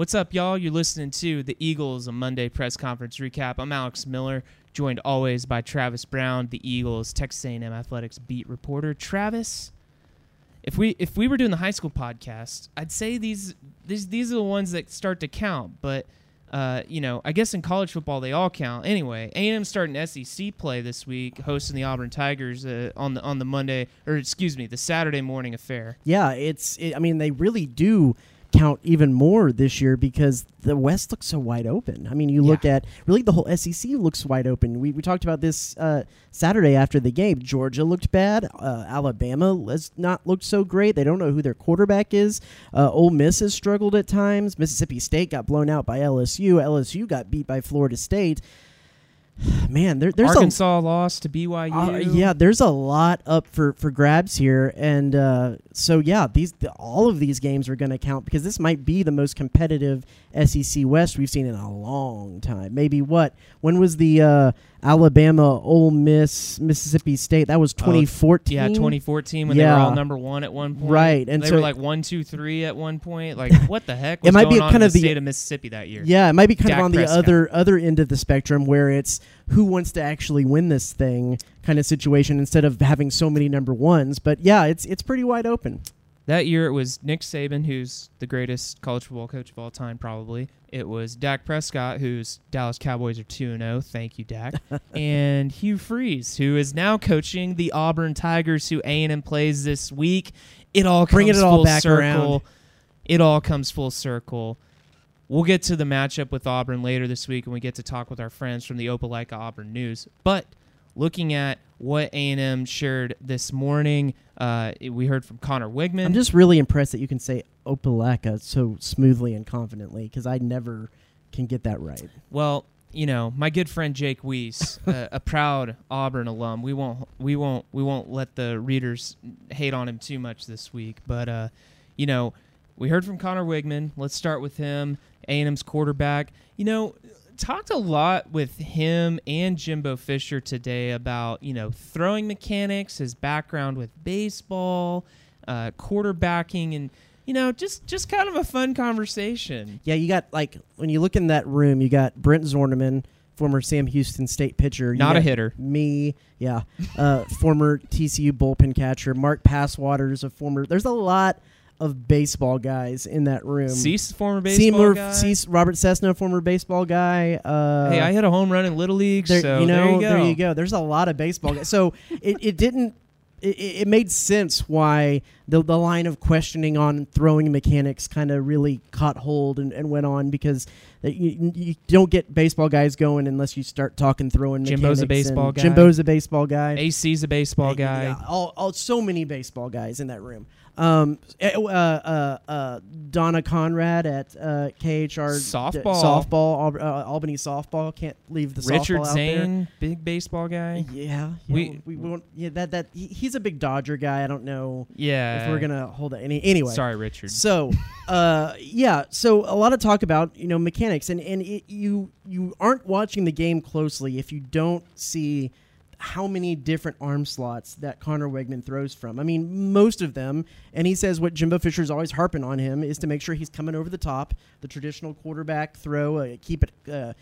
What's up, y'all? You're listening to the Eagles a Monday press conference recap. I'm Alex Miller, joined always by Travis Brown, the Eagles Texas A&M athletics beat reporter. Travis, if we if we were doing the high school podcast, I'd say these these these are the ones that start to count. But uh, you know, I guess in college football they all count. Anyway, A&M starting SEC play this week, hosting the Auburn Tigers uh, on the on the Monday or excuse me, the Saturday morning affair. Yeah, it's. It, I mean, they really do count even more this year because the West looks so wide open. I mean, you look Yeah. at really the whole SEC looks wide open. We, we talked about this uh, Saturday after the game. Georgia looked bad. Uh, Alabama has not looked so great. They don't know who their quarterback is. Uh, Ole Miss has struggled at times. Mississippi State got blown out by LSU. LSU got beat by Florida State. Man, there, there's a Arkansas lost to BYU. uh, yeah, there's a lot up for, for grabs here, and uh, so yeah, these the, all of these games are going to count because this might be the most competitive SEC West we've seen in a long time. Maybe what? When was the uh, Alabama, Ole Miss, Mississippi State? That was 2014. Yeah, 2014 when they were all number one at one point. Right, and they so- were like one, two, three at one point. Like, what the heck? It might be kind of the state of Mississippi that year. Yeah, it might be kind Dak of on the other other end of the spectrum where it's who wants to actually win this thing kind of situation instead of having so many number ones. But yeah, it's it's pretty wide open. That year it was Nick Saban, who's the greatest college football coach of all time, probably. It was Dak Prescott, whose Dallas Cowboys are 2 0. Thank you, Dak. and Hugh Freeze, who is now coaching the Auburn Tigers, who A&M plays this week. It all comes Bringing it all full back circle. around. It all comes full circle. We'll get to the matchup with Auburn later this week, and we get to talk with our friends from the Opelika Auburn News. But looking at what A&M shared this morning, uh, we heard from Conner Weigman. I'm just really impressed that you can say Opelika so smoothly and confidently because I never can get that right. Well, you know, my good friend Jake Weiss, uh, a proud Auburn alum. We won't, we won't, we won't let the readers hate on him too much this week. But uh, you know, we heard from Conner Weigman. Let's start with him, A&M's quarterback. You know, talked a lot with him and Jimbo Fisher today about you know throwing mechanics, his background with baseball, uh, quarterbacking, and you know, just just kind of a fun conversation. Yeah, you got like when you look in that room, you got Brent Zwerneman, former Sam Houston State pitcher. You Not a hitter. Me, yeah, uh, former TCU bullpen catcher. Mark Passwaters, a former. There's a lot of baseball guys in that room. Cease, former baseball Seymour, guy. Cease, Robert Cessna, former baseball guy. Uh, hey, I hit a home run in Little League, there, so you know, there you go. There's a lot of baseball guys. So it, it didn't. It, it made sense why the the line of questioning on throwing mechanics kind of really caught hold and, and went on because you, you don't get baseball guys going unless you start talking throwing. Mechanics. Jimbo's a baseball guy. Jimbo's a baseball guy. AC's a baseball guy. Yeah, all, all, so many baseball guys in that room. Um, eh, uh, uh, uh, Donna Conrad at uh, KHR Softball. softball, Al- uh, Albany softball. Can't leave the Richard softball out there. Zane, big baseball guy. Yeah, yeah, We- we, won't. Yeah, that that he, he's a big Dodger guy. I don't know Yeah. if we're gonna hold it any anyway. Sorry, Richard. So, uh, yeah. So a lot of talk about you know mechanics, and and it, you you aren't watching the game closely if you don't see how many different arm slots that Conner Weigman throws from. I mean, most of them. And he says what Jimbo Fisher's always harping on him is to make sure he's coming over the top, the traditional quarterback throw, uh, keep it. Uh,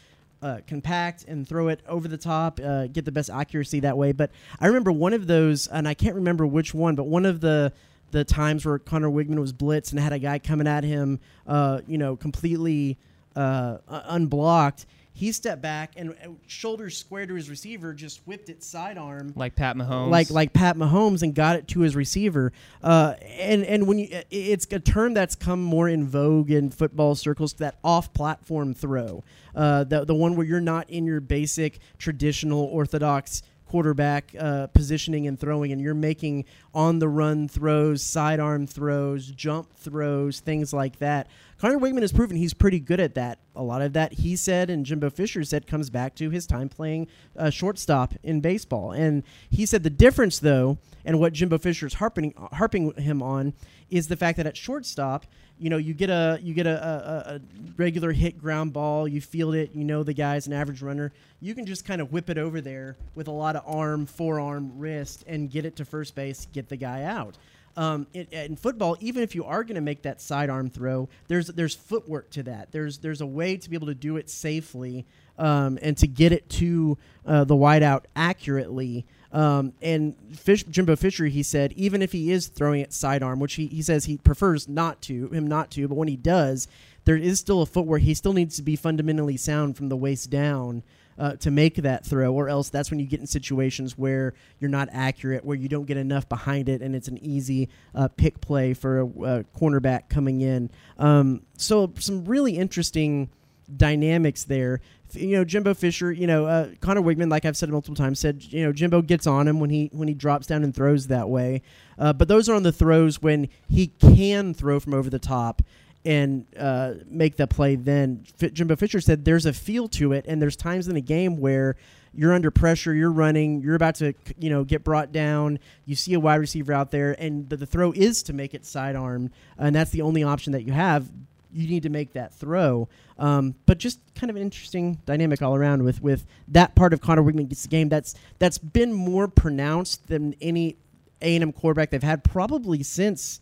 uh, compact and throw it over the top, uh, get the best accuracy that way. But I remember one of those, and I can't remember which one, but one of the the times where Conner Weigman was blitzed and had a guy coming at him, uh, you know, completely uh, unblocked. He stepped back and shoulders squared to his receiver, just whipped it sidearm like Pat Mahomes. like like Pat Mahomes and got it to his receiver. Uh, and and when you, it's a term that's come more in vogue in football circles, that off-platform throw, uh, the the one where you're not in your basic traditional orthodox quarterback uh, positioning and throwing, and you're making on the run throws, sidearm throws, jump throws, things like that. Conner Weigman has proven he's pretty good at that. A lot of that he said and Jimbo Fisher said comes back to his time playing uh, shortstop in baseball. And he said the difference, though, and what Jimbo Fisher is harping harping him on is the fact that at shortstop, you know, you get a you get a, a, a regular hit ground ball, you field it, you know the guy's an average runner. You can just kind of whip it over there with a lot of arm, forearm, wrist, and get it to first base, get the guy out. Um, in, in football, even if you are going to make that sidearm throw, there's there's footwork to that. There's there's a way to be able to do it safely um, and to get it to uh, the wideout accurately. Um, and Fish, Jimbo Fisher, he said, even if he is throwing it sidearm, which he, he says he prefers not to, him not to, but when he does, there is still a footwork. He still needs to be fundamentally sound from the waist down uh, to make that throw, or else that's when you get in situations where you're not accurate, where you don't get enough behind it, and it's an easy uh, pick play for a, a cornerback coming in. Um, so some really interesting dynamics there. You know, Jimbo Fisher. You know, uh, Conner Weigman, like I've said multiple times, said you know Jimbo gets on him when he when he drops down and throws that way. Uh, but those are on the throws when he can throw from over the top and uh, make the play. Then F- Jimbo Fisher said there's a feel to it, and there's times in a game where you're under pressure, you're running, you're about to you know get brought down. You see a wide receiver out there, and the, the throw is to make it sidearm, and that's the only option that you have. You need to make that throw. Um, but just kind of an interesting dynamic all around with with that part of Conner Weigman's game that's that's been more pronounced than any A and M quarterback they've had probably since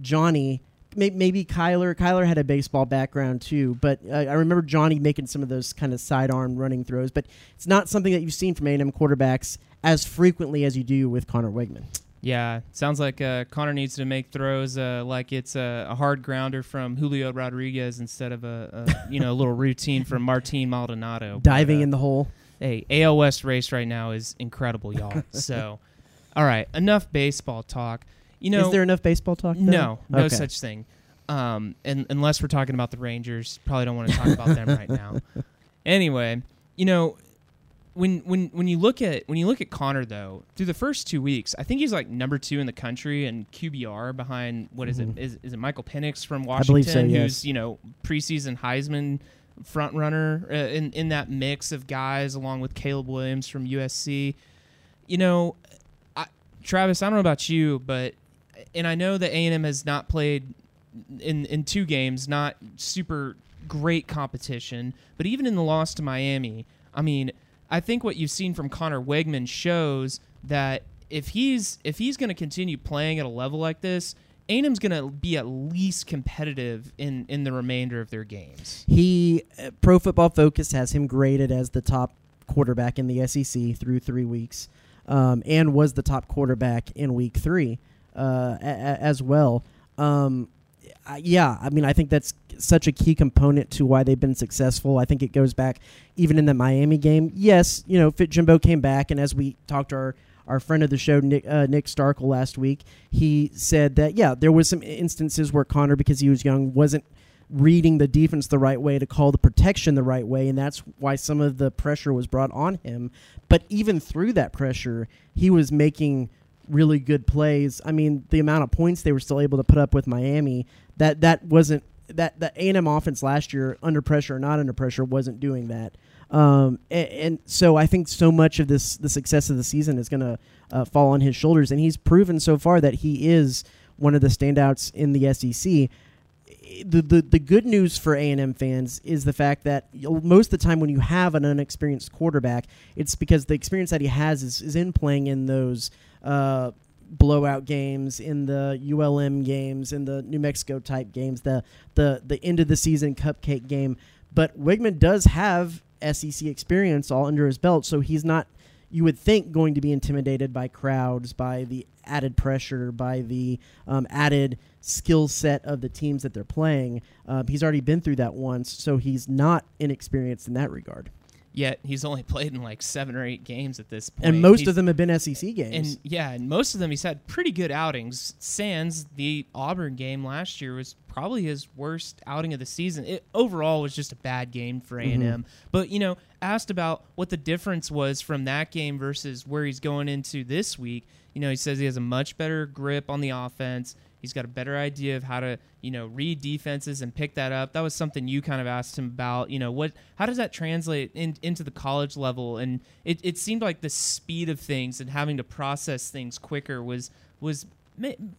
Johnny. Maybe Kyler. Kyler had a baseball background too, but uh, I remember Johnny making some of those kind of sidearm running throws. But it's not something that you've seen from A&M quarterbacks as frequently as you do with Conner Weigman. Yeah, sounds like uh, Conner needs to make throws uh, like it's a, a, hard grounder from Julio Rodriguez instead of a, a you know a little routine from Martin Maldonado. Diving but, uh, in the hole. Hey, AL West race right now is incredible, y'all. so, all right, enough baseball talk. You know, is there enough baseball talk? Though? No, no okay. such thing. Um, and unless we're talking about the Rangers, probably don't want to talk about them right now. Anyway, you know, when when when you look at when you look at Conner though, through the first two weeks, I think he's like number two in the country and QBR behind what is mm-hmm. it? Is, is it Michael Penix from Washington, so, yes. who's you know preseason Heisman front runner uh, in in that mix of guys, along with Caleb Williams from USC. You know, I, Travis, I don't know about you, but and I know that A and M has not played in in two games, not super great competition, but even in the loss to Miami, I mean I think what you've seen from Conner Weigman shows that if he's if he's going to continue playing at a level like this, A&M's going to be at least competitive in in the remainder of their games. He uh, Pro Football Focus has him graded as the top quarterback in the SEC through three weeks, um, and was the top quarterback in Week Three uh, as well. Um, yeah, I mean, I think that's such a key component to why they've been successful. I think it goes back even in the Miami game. Yes, you know, Fit Jimbo came back, and as we talked to our our friend of the show, Nick, uh, Nick Starkel, last week, he said that yeah, there was some instances where Conner, because he was young, wasn't reading the defense the right way to call the protection the right way, and that's why some of the pressure was brought on him. But even through that pressure, he was making really good plays. I mean, the amount of points they were still able to put up with Miami that that wasn't that the A and M offense last year, under pressure or not under pressure, wasn't doing that. Um, and, and, so I think so much of this the success of the season is going to uh, fall on his shoulders, and he's proven so far that he is one of the standouts in the SEC. The, the, the good news for A&M fans is the fact that most of the time when you have an unexperienced quarterback, it's because the experience that he has is, is in playing in those uh, blowout games, in the ULM games, in the New Mexico type games, the the the end of the season cupcake game. But Weigman does have SEC experience all under his belt, so he's not. You would think going to be intimidated by crowds, by the added pressure, by the um, added skill set of the teams that they're playing. Uh, he's already been through that once, so he's not inexperienced in that regard. Yet he's only played in like seven or eight games at this point. And most he's, of them have been SEC games. And yeah, and most of them he's had pretty good outings. Sans the Auburn game last year was probably his worst outing of the season. It overall was just a bad game for A and M. Mm-hmm. But you know, asked about what the difference was from that game versus where he's going into this week. You know, he says he has a much better grip on the offense. He's got a better idea of how to, you know, read defenses and pick that up. That was something you kind of asked him about. You know, what? How does that translate in, into the college level? And it, it seemed like the speed of things and having to process things quicker was was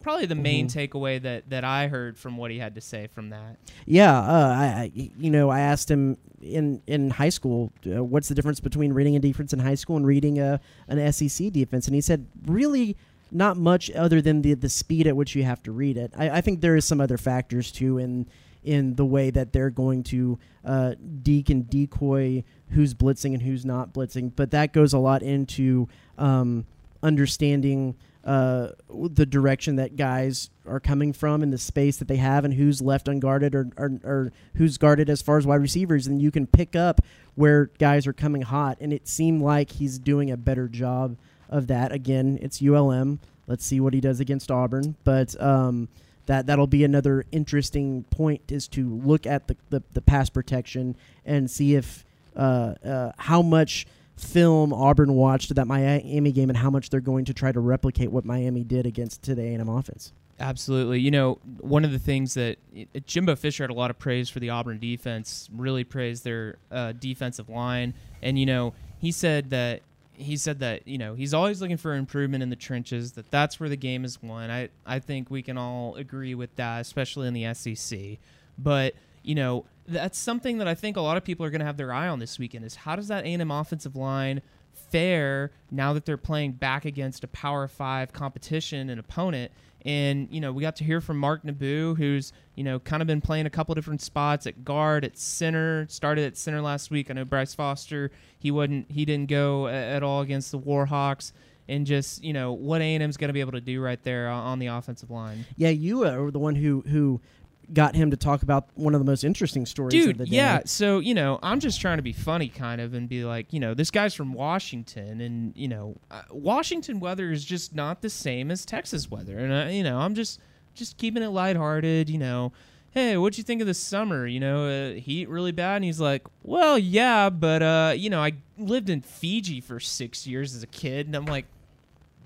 probably the main mm-hmm. takeaway that that I heard from what he had to say from that. Yeah, uh, I, you know I asked him in in high school uh, what's the difference between reading a defense in high school and reading a an SEC defense, and he said really not much other than the the speed at which you have to read it. I, I think there is some other factors too in in the way that they're going to uh, deke and decoy who's blitzing and who's not blitzing. But that goes a lot into um, understanding uh, the direction that guys are coming from and the space that they have and who's left unguarded or, or, or who's guarded as far as wide receivers. And you can pick up where guys are coming hot. And it seemed like he's doing a better job of that. Again, it's ULM. Let's see what he does against Auburn. But um, that that'll be another interesting point is to look at the, the, the pass protection and see if uh, uh, how much film Auburn watched at that Miami game and how much they're going to try to replicate what Miami did against today A&M offense. Absolutely. You know, one of the things that uh, Jimbo Fisher had a lot of praise for the Auburn defense, really praised their uh, defensive line. And, you know, he said that he said that you know he's always looking for improvement in the trenches that that's where the game is won. I i think we can all agree with that especially in the sec but you know that's something that i think a lot of people are going to have their eye on this weekend is how does that a&m offensive line fare now that they're playing back against a power five competition and opponent and you know, we got to hear from Mark Nabou, who's you know kind of been playing a couple different spots at guard, at center. Started at center last week. I know Bryce Foster. He wasn't. He didn't go uh, at all against the Warhawks. And just you know what A and M's going to be able to do right there uh, on the offensive line. Yeah, you are the one who who got him to talk about one of the most interesting stories Dude, of the day. yeah. So, you know, I'm just trying to be funny kind of and be like, you know, this guy's from Washington and, you know, uh, Washington weather is just not the same as Texas weather. And, you know, I'm just just keeping it lighthearted, you know. Hey, what'd you think of the summer? You know, uh, heat really bad? And he's like, well, yeah, but, uh, you know, I lived in Fiji for six years as a kid. And I'm like,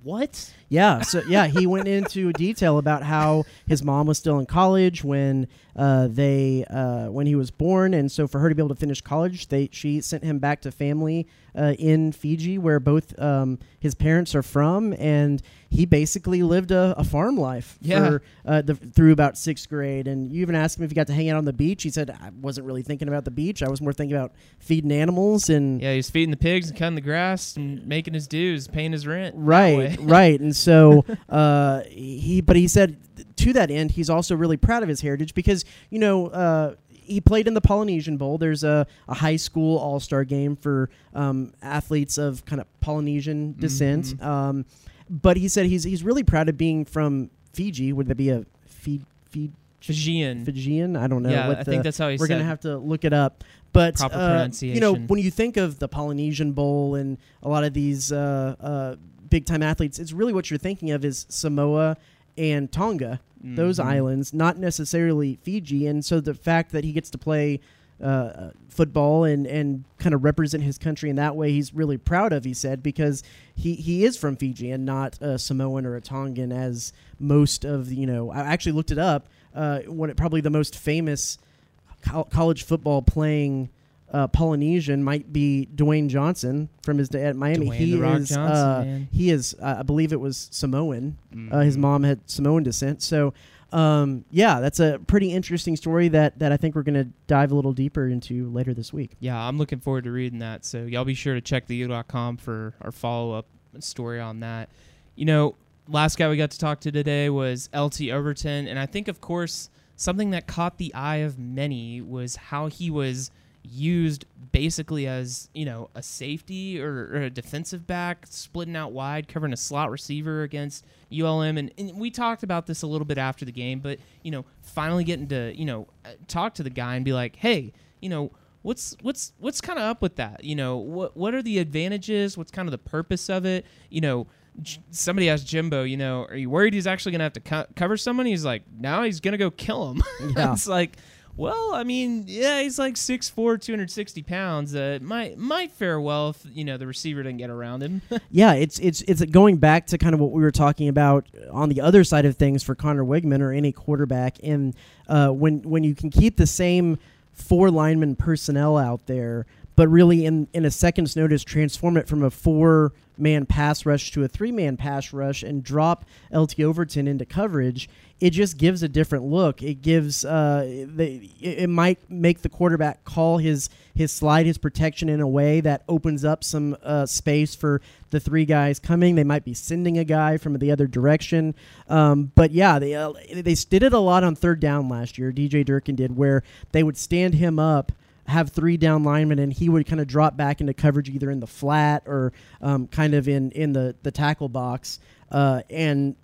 what? Yeah, so yeah, he went into detail about how his mom was still in college when uh, they uh, when he was born, and so for her to be able to finish college, they she sent him back to family uh, in Fiji, where both um, his parents are from, and he basically lived a, a farm life Yeah. for uh, the, through about sixth grade. And you even asked him if he got to hang out on the beach. He said, "I wasn't really thinking about the beach. I was more thinking about feeding animals and." Yeah, he was feeding the pigs and cutting the grass and making his dues, paying his rent. Right, right. And so uh, he, but he said to that end, he's also really proud of his heritage because you know. Uh, he played in the Polynesian Bowl. There's a, a high school all star game for um, athletes of kind of Polynesian descent. Mhm. Um, but he said he's he's really proud of being from Fiji. Would that be a Fiji? Fijian. Fijian? I don't know. yeah, I the- think that's how he we're said. gonna have to look it up. But Proper uh, you know, when you think of the Polynesian Bowl and a lot of these uh, uh, big time athletes, it's really what you're thinking of is Samoa and Tonga, those Mhm. islands, not necessarily Fiji. And so the fact that he gets to play uh, football and, and kind of represent his country in that way, he's really proud of. He said because he, he is from Fiji and not a Samoan or a Tongan, as most of you know. I actually looked it up. Uh, one probably the most famous col- college football playing uh, Polynesian might be Dwayne Johnson from his day at Miami. Dwayne he is Johnson, uh, he is uh, I believe it was Samoan. Uh, his Mhm. mom had Samoan descent. So um, yeah, that's a pretty interesting story that that I think we're going to dive a little deeper into later this week. Yeah, I'm looking forward to reading that. So y'all be sure to check the U.com for our follow up story on that. You know, last guy we got to talk to today was LT Overton, and I think, of course, something that caught the eye of many was how he was used basically as you know a safety or, or a defensive back splitting out wide covering a slot receiver against ULM and, and we talked about this a little bit after the game but you know finally getting to you know uh, talk to the guy and be like hey you know what's what's what's kind of up with that? You know what what are the advantages? What's kind of the purpose of it? You know somebody asked Jimbo you know are you worried he's actually gonna have to co- cover someone? He's like now he's gonna go kill him Yeah. it's like well I mean yeah he's like 6'4 260 pounds uh, might might fare well if you know the receiver didn't get around him. Yeah, it's it's it's going back to kind of what we were talking about on the other side of things for Conner Weigman or any quarterback, and uh, when when you can keep the same four lineman personnel out there, but really in in a second's notice transform it from a four man pass rush to a three man pass rush and drop LT Overton into coverage, it just gives a different look. It gives uh, the, it, it might make the quarterback call his his slide, his protection in a way that opens up some uh, space for the three guys coming. They might be sending a guy from the other direction. Um, but yeah, they uh, they did it a lot on third down last year. DJ Durkin did where they would stand him up have three down linemen, and he would kind of drop back into coverage either in the flat or um, kind of in in the the tackle box. Uh, and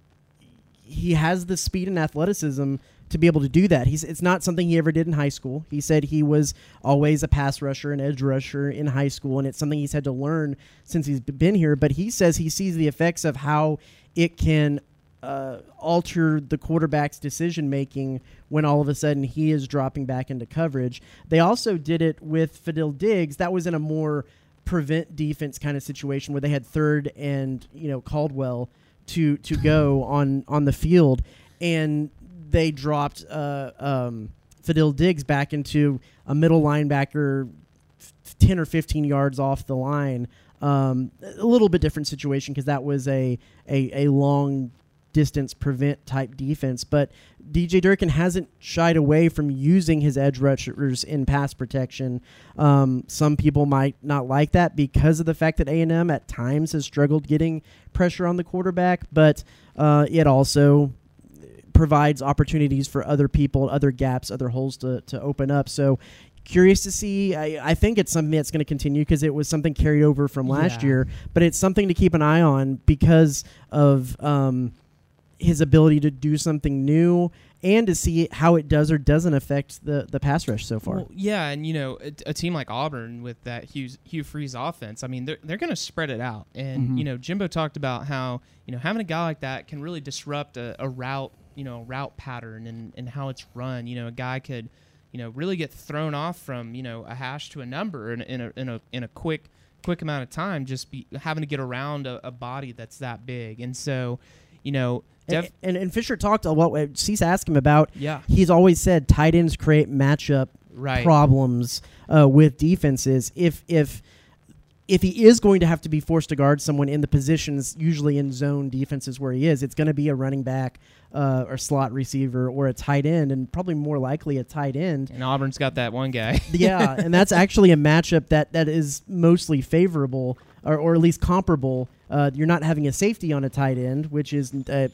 he has the speed and athleticism to be able to do that. He's it's not something he ever did in high school. He said he was always a pass rusher, an edge rusher in high school, and it's something he's had to learn since he's been here. But he says he sees the effects of how it can uh, alter the quarterback's decision making when all of a sudden he is dropping back into coverage. They also did it with Fadil Diggs. That was in a more prevent defense kind of situation where they had third and you know Caldwell to to go on on the field, and they dropped uh, um, Fadil Diggs back into a middle linebacker, f- ten or fifteen yards off the line. Um, a little bit different situation because that was a, a a long distance prevent type defense. But DJ Durkin hasn't shied away from using his edge rushers in pass protection. Um, some people might not like that because of the fact that A and M at times has struggled getting pressure on the quarterback, but uh, it also provides opportunities for other people, other gaps, other holes to, to open up. So curious to see. I, I think it's something that's going to continue because it was something carried over from last Yeah. year, but it's something to keep an eye on because of um, his ability to do something new and to see how it does or doesn't affect the, the pass rush so far. Well, yeah, and you know, a, a team like Auburn with that Hugh Hugh Freeze offense, I mean, they're they're going to spread it out. And Mhm. you know, Jimbo talked about how you know having a guy like that can really disrupt a, a route, you know, route pattern and and how it's run. You know, a guy could, you know, really get thrown off from you know a hash to a number in, in a in a in a quick quick amount of time, just be having to get around a, a body that's that big. And so, you know, def- and, and, and Fisher talked a lot. Cease asked him about. yeah, He's always said tight ends create matchup right. problems uh, with defenses. If if if he is going to have to be forced to guard someone in the positions usually in zone defenses where he is, it's going to be a running back uh, or slot receiver or a tight end, and probably more likely a tight end. and Auburn's got that one guy. yeah, and that's actually a matchup that that is mostly favorable or, or at least comparable. Uh, you're not having a safety on a tight end, which is uh,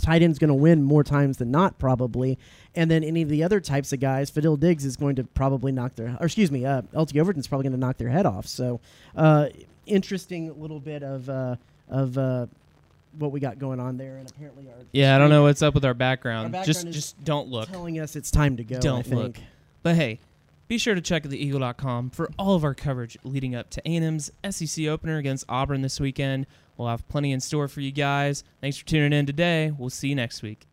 tight end's going to win more times than not probably. And then any of the other types of guys, Fadil Diggs is going to probably knock their, or excuse me, uh, LT Overton's probably going to knock their head off. So, uh, interesting little bit of uh, of uh, what we got going on there, and apparently our Yeah, I don't know what's up with our background. Our just background is just don't look. telling us it's time to go. Don't think. look. But hey, be sure to check theeagle.com for all of our coverage leading up to A&M's SEC opener against Auburn this weekend. We'll have plenty in store for you guys. Thanks for tuning in today. We'll see you next week.